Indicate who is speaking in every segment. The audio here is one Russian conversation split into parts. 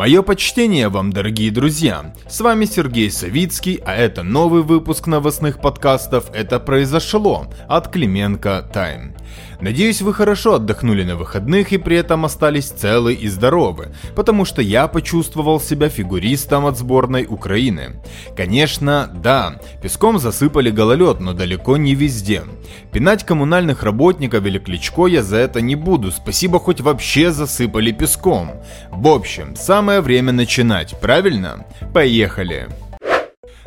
Speaker 1: Мое почтение вам, дорогие друзья! С вами Сергей Савицкий, а это новый выпуск новостных подкастов «Это произошло» от Клименко Тайм. Надеюсь, вы хорошо отдохнули на выходных и при этом остались целы и здоровы, потому что я почувствовал себя фигуристом от сборной Украины. Конечно, да, песком засыпали гололед, но далеко не везде. Пинать коммунальных работников или Кличко я за это не буду, спасибо хоть вообще засыпали песком. В общем, самое время начинать, правильно? Поехали!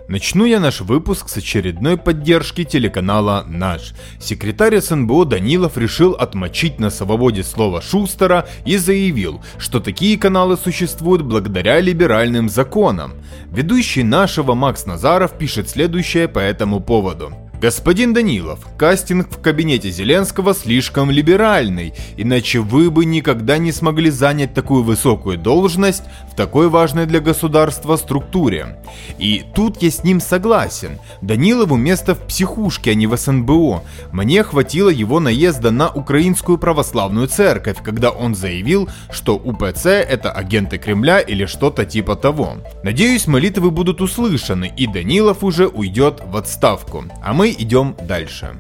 Speaker 1: Начну я наш выпуск с очередной поддержки телеканала «Наш». Секретарь СНБО Данилов решил отмочить на свободе слова Шустера и заявил, что такие каналы существуют благодаря либеральным законам. Ведущий нашего Макс Назаров пишет следующее по этому поводу. Господин Данилов, кастинг в кабинете Зеленского слишком либеральный, иначе вы бы никогда не смогли занять такую высокую должность в такой важной для государства структуре. И тут я с ним согласен. Данилову место в психушке, а не в СНБО. Мне хватило его наезда на Украинскую православную церковь, когда он заявил, что УПЦ это агенты Кремля или что-то типа того. Надеюсь, молитвы будут услышаны, и Данилов уже уйдет в отставку. А мы идем дальше.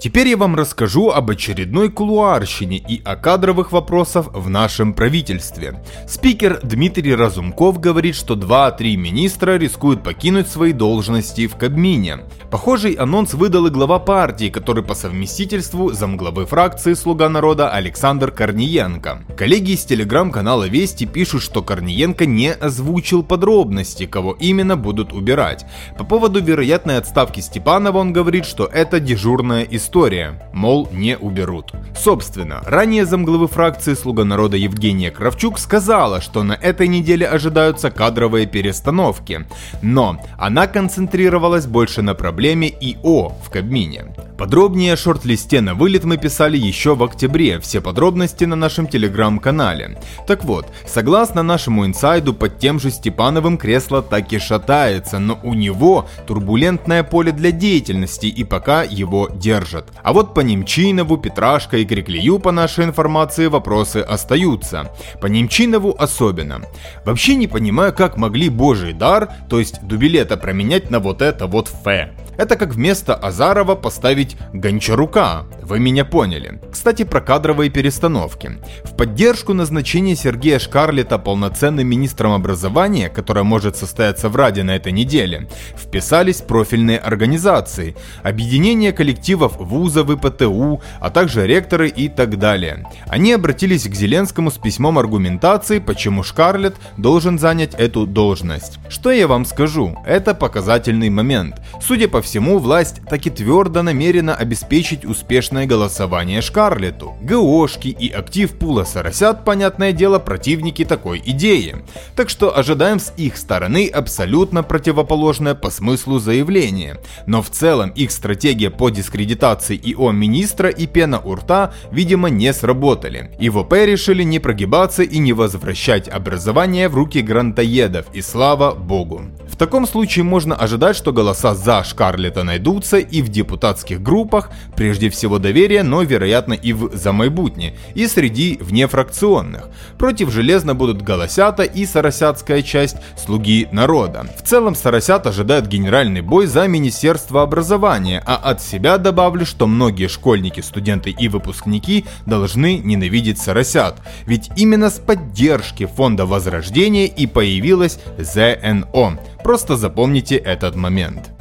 Speaker 1: Теперь я вам расскажу об очередной кулуарщине и о кадровых вопросах в нашем правительстве. Спикер Дмитрий Разумков говорит, что 2-3 министра рискуют покинуть свои должности в Кабмине. Похожий анонс выдал и глава партии, который по совместительству замглавы фракции «Слуга народа» Александр Корниенко. Коллеги из телеграм-канала Вести пишут, что Корниенко не озвучил подробности, кого именно будут убирать. По поводу вероятной отставки Степанова он говорит, что это дежурная история история, мол, не уберут. Собственно, ранее замглавы фракции «Слуга народа» Евгения Кравчук сказала, что на этой неделе ожидаются кадровые перестановки, но она концентрировалась больше на проблеме ИО в Кабмине. Подробнее о шорт-листе на вылет мы писали еще в октябре, все подробности на нашем телеграм-канале. Так вот, согласно нашему инсайду, под тем же Степановым кресло так и шатается, но у него турбулентное поле для деятельности и пока его держат. А вот по Немчинову, Петрашко и Криклею, по нашей информации, вопросы остаются. По Немчинову особенно. Вообще не понимаю, как могли божий дар, то есть дубилета променять на вот это вот фе. Это как вместо Азарова поставить Гончарука. Вы меня поняли. Кстати, про кадровые перестановки. В поддержку назначения Сергея Шкарлета полноценным министром образования, которое может состояться в Раде на этой неделе, вписались профильные организации, объединение коллективов вузов и ПТУ, а также ректоры и так далее. Они обратились к Зеленскому с письмом аргументации, почему Шкарлет должен занять эту должность. Что я вам скажу? Это показательный момент. Судя по всему, власть таки твердо намерена обеспечить успешное голосование Шкарлету. ГОшки и актив пула соросят, понятное дело, противники такой идеи. Так что ожидаем с их стороны абсолютно противоположное по смыслу заявление. Но в целом их стратегия по дискредитации ИО министра и пена у рта, видимо, не сработали. И ВП решили не прогибаться и не возвращать образование в руки грантоедов, и слава богу. В таком случае можно ожидать, что голоса за Шкарлет Скарлета найдутся и в депутатских группах, прежде всего доверия, но вероятно и в замайбутне, и среди внефракционных. Против железно будут Голосята и Соросятская часть «Слуги народа». В целом Соросят ожидает генеральный бой за Министерство образования, а от себя добавлю, что многие школьники, студенты и выпускники должны ненавидеть Соросят, ведь именно с поддержки фонда Возрождения и появилась ЗНО. Просто запомните этот момент.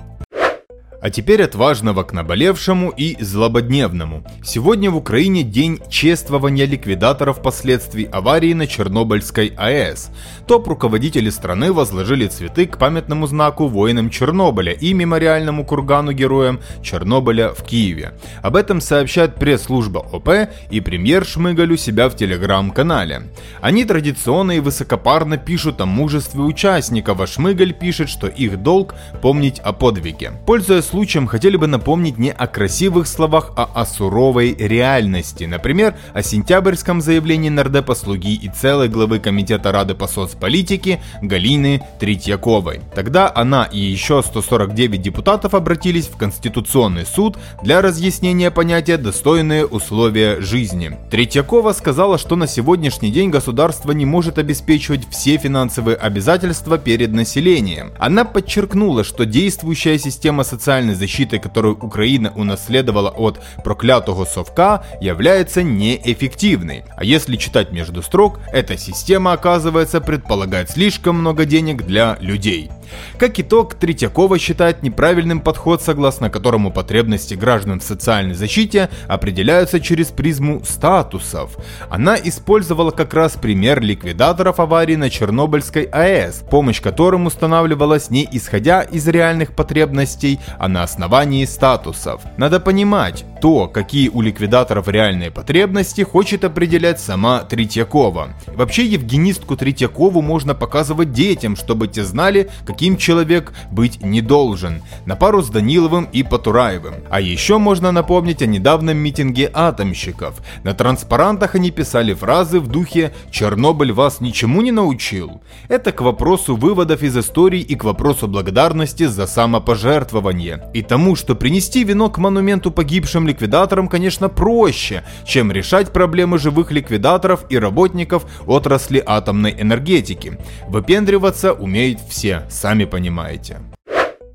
Speaker 1: А теперь от важного к наболевшему и злободневному. Сегодня в Украине день чествования ликвидаторов последствий аварии на Чернобыльской АЭС. Топ-руководители страны возложили цветы к памятному знаку воинам Чернобыля и мемориальному кургану героям Чернобыля в Киеве. Об этом сообщает пресс-служба ОП и премьер Шмыгаль у себя в телеграм-канале. Они традиционно и высокопарно пишут о мужестве участников, а Шмыгаль пишет, что их долг помнить о подвиге. Пользуясь случаем хотели бы напомнить не о красивых словах, а о суровой реальности. Например, о сентябрьском заявлении нардепа слуги и целой главы Комитета Рады по соцполитике Галины Третьяковой. Тогда она и еще 149 депутатов обратились в Конституционный суд для разъяснения понятия «достойные условия жизни». Третьякова сказала, что на сегодняшний день государство не может обеспечивать все финансовые обязательства перед населением. Она подчеркнула, что действующая система социальной защиты, которую Украина унаследовала от проклятого совка, является неэффективной. А если читать между строк, эта система, оказывается, предполагает слишком много денег для людей. Как итог, Третьякова считает неправильным подход, согласно которому потребности граждан в социальной защите определяются через призму статусов. Она использовала как раз пример ликвидаторов аварии на Чернобыльской АЭС, помощь которым устанавливалась не исходя из реальных потребностей, а на основании статусов. Надо понимать, то, какие у ликвидаторов реальные потребности, хочет определять сама Третьякова. Вообще евгенистку Третьякову можно показывать детям, чтобы те знали, каким человек быть не должен, на пару с Даниловым и Потураевым. А еще можно напомнить о недавнем митинге атомщиков. На транспарантах они писали фразы в духе «Чернобыль вас ничему не научил». Это к вопросу выводов из истории и к вопросу благодарности за самопожертвование. И тому, что принести вино к монументу погибшим ликвидаторам, конечно, проще, чем решать проблемы живых ликвидаторов и работников отрасли атомной энергетики. Выпендриваться умеют все, понимаете.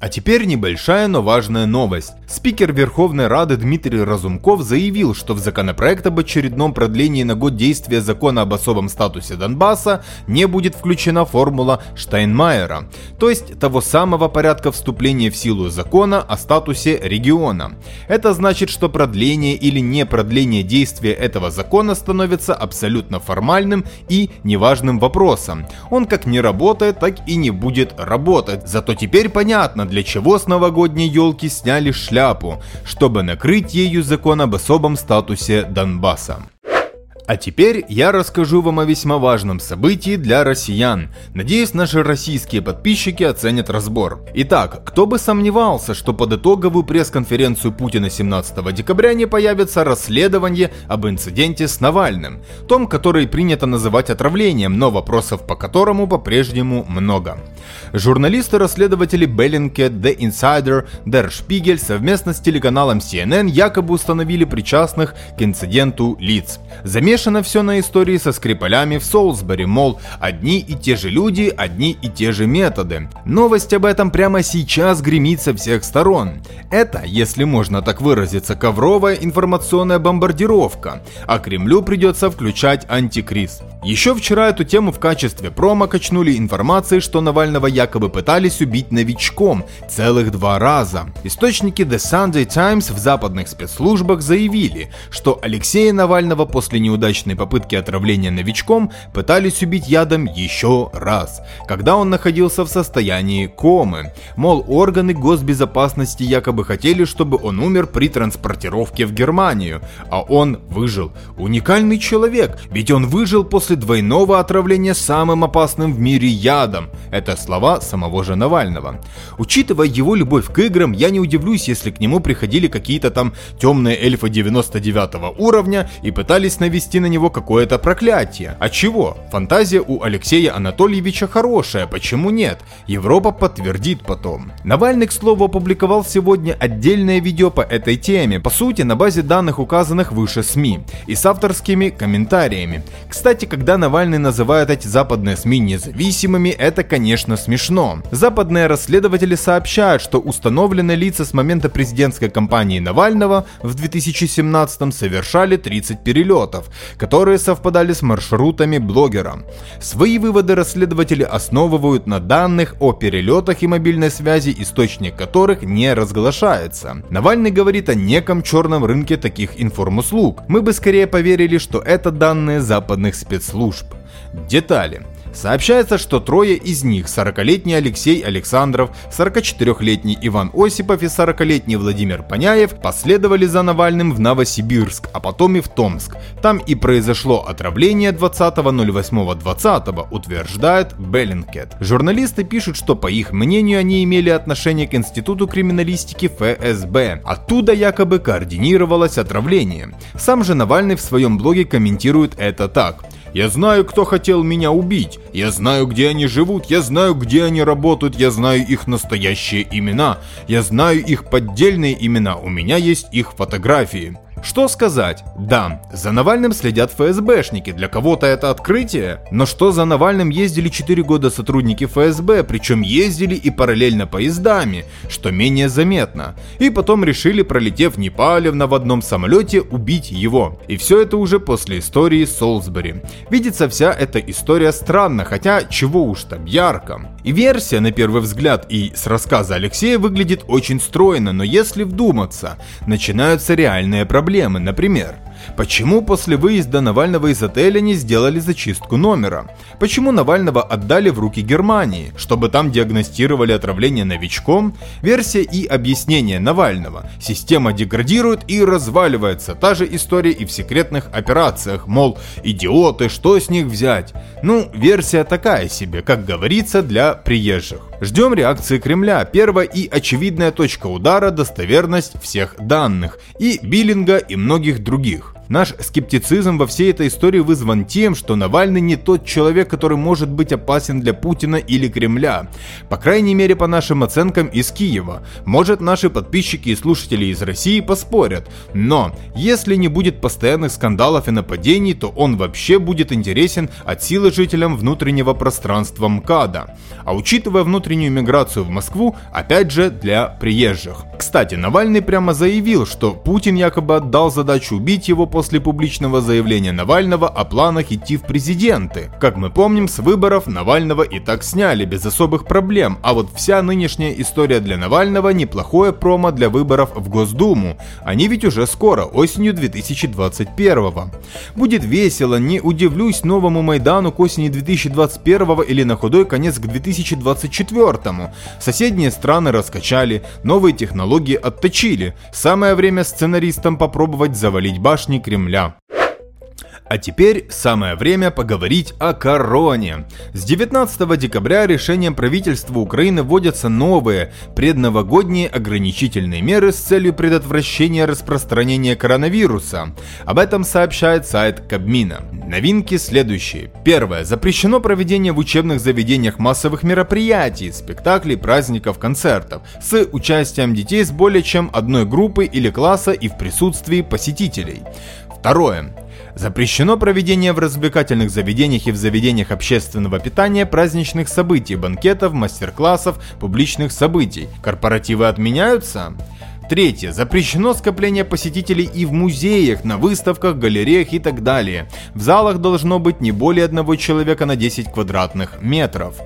Speaker 1: А теперь небольшая, но важная новость. Спикер Верховной Рады Дмитрий Разумков заявил, что в законопроект об очередном продлении на год действия закона об особом статусе Донбасса не будет включена формула Штайнмайера, то есть того самого порядка вступления в силу закона о статусе региона. Это значит, что продление или не продление действия этого закона становится абсолютно формальным и неважным вопросом. Он как не работает, так и не будет работать. Зато теперь понятно, для чего с новогодней елки сняли шляпу, чтобы накрыть ею закон об особом статусе Донбасса. А теперь я расскажу вам о весьма важном событии для россиян. Надеюсь, наши российские подписчики оценят разбор. Итак, кто бы сомневался, что под итоговую пресс-конференцию Путина 17 декабря не появится расследование об инциденте с Навальным, том, который принято называть отравлением, но вопросов по которому по-прежнему много. Журналисты-расследователи Bellingcat, The Insider, Der Spiegel совместно с телеканалом CNN якобы установили причастных к инциденту лиц. Замешано все на истории со Скрипалями в Солсбери, мол, одни и те же люди, одни и те же методы. Новость об этом прямо сейчас гремит со всех сторон. Это, если можно так выразиться, ковровая информационная бомбардировка, а Кремлю придется включать антикриз. Еще вчера эту тему в качестве промо качнули информацией, что Навального якобы пытались убить новичком целых два раза. Источники The Sunday Times в западных спецслужбах заявили, что Алексея Навального после неудачной попытки отравления новичком пытались убить ядом еще раз, когда он находился в состоянии комы. Мол, органы госбезопасности якобы хотели, чтобы он умер при транспортировке в Германию, а он выжил. Уникальный человек, ведь он выжил после двойного отравления самым опасным в мире ядом. Это слова самого же Навального. Учитывая его любовь к играм, я не удивлюсь, если к нему приходили какие-то там темные эльфы 99 уровня и пытались навести на него какое-то проклятие. А чего? Фантазия у Алексея Анатольевича хорошая, почему нет? Европа подтвердит потом. Навальный, к слову, опубликовал сегодня отдельное видео по этой теме, по сути на базе данных указанных выше СМИ, и с авторскими комментариями. Кстати, когда Навальный называет эти западные СМИ независимыми, это, конечно, смешно. Западные расследователи сообщают, что установленные лица с момента президентской кампании Навального в 2017 совершали 30 перелетов, которые совпадали с маршрутами блогера. Свои выводы расследователи основывают на данных о перелетах и мобильной связи, источник которых не разглашается. Навальный говорит о неком черном рынке таких информуслуг. Мы бы скорее поверили, что это данные западных спецслужб служб. Детали. Сообщается, что трое из них, 40-летний Алексей Александров, 44-летний Иван Осипов и 40-летний Владимир Паняев, последовали за Навальным в Новосибирск, а потом и в Томск. Там и произошло отравление 20.08.20, утверждает Беллинкет. Журналисты пишут, что по их мнению они имели отношение к Институту криминалистики ФСБ. Оттуда якобы координировалось отравление. Сам же Навальный в своем блоге комментирует это так. Я знаю, кто хотел меня убить. Я знаю, где они живут. Я знаю, где они работают. Я знаю их настоящие имена. Я знаю их поддельные имена. У меня есть их фотографии. Что сказать? Да, за Навальным следят ФСБшники, для кого-то это открытие. Но что за Навальным ездили 4 года сотрудники ФСБ, причем ездили и параллельно поездами, что менее заметно. И потом решили, пролетев Непалевна в одном самолете, убить его. И все это уже после истории Солсбери. Видится вся эта история странно, хотя чего уж там, ярко. И версия, на первый взгляд, и с рассказа Алексея выглядит очень стройно, но если вдуматься, начинаются реальные проблемы. Например, Почему после выезда Навального из отеля не сделали зачистку номера? Почему Навального отдали в руки Германии, чтобы там диагностировали отравление новичком? Версия и объяснение Навального. Система деградирует и разваливается. Та же история и в секретных операциях, мол, идиоты, что с них взять? Ну, версия такая себе, как говорится, для приезжих. Ждем реакции Кремля. Первая и очевидная точка удара – достоверность всех данных. И Биллинга, и многих других. Наш скептицизм во всей этой истории вызван тем, что Навальный не тот человек, который может быть опасен для Путина или Кремля. По крайней мере, по нашим оценкам из Киева. Может, наши подписчики и слушатели из России поспорят. Но, если не будет постоянных скандалов и нападений, то он вообще будет интересен от силы жителям внутреннего пространства МКАДа. А учитывая внутреннюю миграцию в Москву, опять же, для приезжих. Кстати, Навальный прямо заявил, что Путин якобы отдал задачу убить его после публичного заявления Навального о планах идти в президенты. Как мы помним, с выборов Навального и так сняли без особых проблем, а вот вся нынешняя история для Навального неплохое промо для выборов в Госдуму. Они ведь уже скоро, осенью 2021. Будет весело, не удивлюсь новому Майдану к осени 2021 или на худой конец к 2024. Соседние страны раскачали, новые технологии отточили. Самое время сценаристам попробовать завалить башни Кремля. А теперь самое время поговорить о короне. С 19 декабря решением правительства Украины вводятся новые предновогодние ограничительные меры с целью предотвращения распространения коронавируса. Об этом сообщает сайт Кабмина. Новинки следующие. Первое. Запрещено проведение в учебных заведениях массовых мероприятий, спектаклей, праздников, концертов с участием детей с более чем одной группы или класса и в присутствии посетителей. Второе. Запрещено проведение в развлекательных заведениях и в заведениях общественного питания праздничных событий, банкетов, мастер-классов, публичных событий. Корпоративы отменяются? Третье. Запрещено скопление посетителей и в музеях, на выставках, галереях и так далее. В залах должно быть не более одного человека на 10 квадратных метров.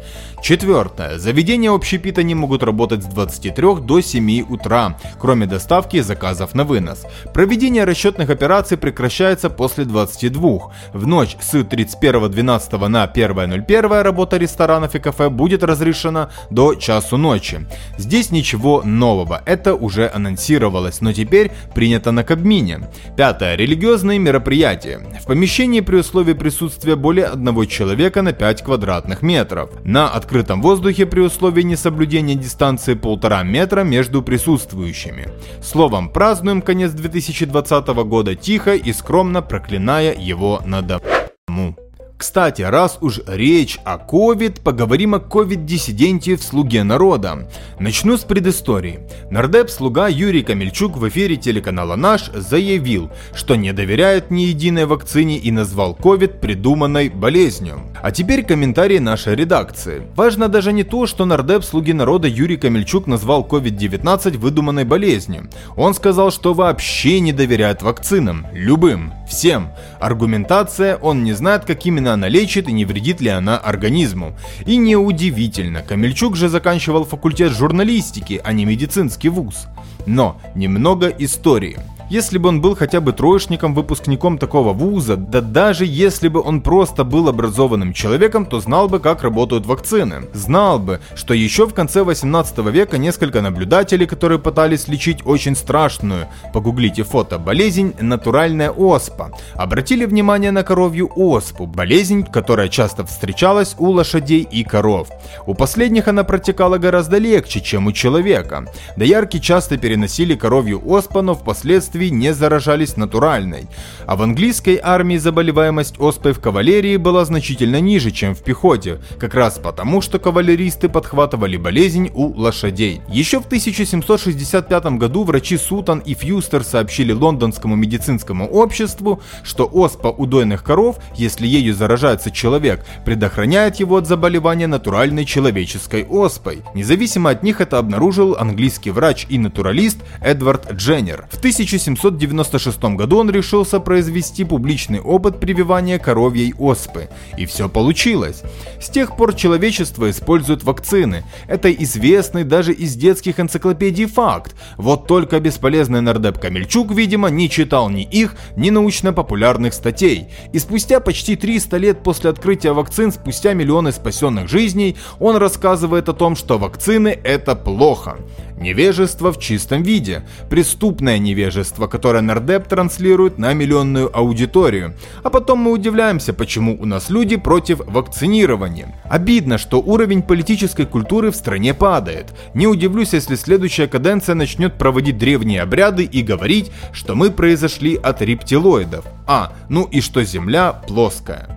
Speaker 1: Четвертое. Заведения общепита не могут работать с 23 до 7 утра, кроме доставки заказов на вынос. Проведение расчетных операций прекращается после 22. В ночь с 31.12 на 1.01 работа ресторанов и кафе будет разрешена до часу ночи. Здесь ничего нового, это уже анонсировалось, но теперь принято на Кабмине. Пятое. Религиозные мероприятия. В помещении при условии присутствия более одного человека на 5 квадратных метров. На открытом воздухе при условии несоблюдения дистанции полтора метра между присутствующими. Словом, празднуем конец 2020 года тихо и скромно проклиная его на дому. Кстати, раз уж речь о COVID, поговорим о COVID-диссиденте в «Слуге народа». Начну с предыстории. Нардеп-слуга Юрий Камельчук в эфире телеканала «Наш» заявил, что не доверяет ни единой вакцине и назвал COVID придуманной болезнью. А теперь комментарии нашей редакции. Важно даже не то, что нардеп «Слуги народа» Юрий Камельчук назвал COVID-19 выдуманной болезнью. Он сказал, что вообще не доверяет вакцинам. Любым. Всем. Аргументация, он не знает, как именно она лечит и не вредит ли она организму. И неудивительно, Камельчук же заканчивал факультет журналистики, а не медицинский вуз. Но немного истории. Если бы он был хотя бы троечником, выпускником такого вуза, да даже если бы он просто был образованным человеком, то знал бы, как работают вакцины. Знал бы, что еще в конце 18 века несколько наблюдателей, которые пытались лечить очень страшную, погуглите фото, болезнь натуральная оспа, обратили внимание на коровью оспу, болезнь, которая часто встречалась у лошадей и коров. У последних она протекала гораздо легче, чем у человека. Доярки часто переносили коровью оспу, но впоследствии не заражались натуральной. А в английской армии заболеваемость оспой в кавалерии была значительно ниже, чем в пехоте, как раз потому, что кавалеристы подхватывали болезнь у лошадей. Еще в 1765 году врачи Сутан и Фьюстер сообщили лондонскому медицинскому обществу, что оспа у дойных коров, если ею заражается человек, предохраняет его от заболевания натуральной человеческой оспой. Независимо от них это обнаружил английский врач и натуралист Эдвард Дженнер. В 1796 году он решился произвести публичный опыт прививания коровьей оспы. И все получилось. С тех пор человечество использует вакцины. Это известный даже из детских энциклопедий факт. Вот только бесполезный нардеп Камельчук, видимо, не читал ни их, ни научно-популярных статей. И спустя почти 300 лет после открытия вакцин, спустя миллионы спасенных жизней, он рассказывает о том, что вакцины это плохо. Невежество в чистом виде. Преступное невежество, которое нардеп транслирует на миллионную аудиторию. А потом мы удивляемся, почему у нас люди против вакцинирования. Обидно, что уровень политической культуры в стране падает. Не удивлюсь, если следующая каденция начнет проводить древние обряды и говорить, что мы произошли от рептилоидов. А, ну и что Земля плоская.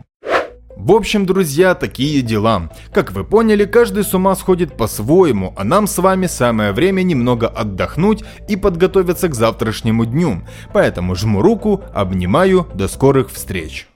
Speaker 1: В общем, друзья, такие дела. Как вы поняли, каждый с ума сходит по-своему, а нам с вами самое время немного отдохнуть и подготовиться к завтрашнему дню. Поэтому жму руку, обнимаю, до скорых встреч.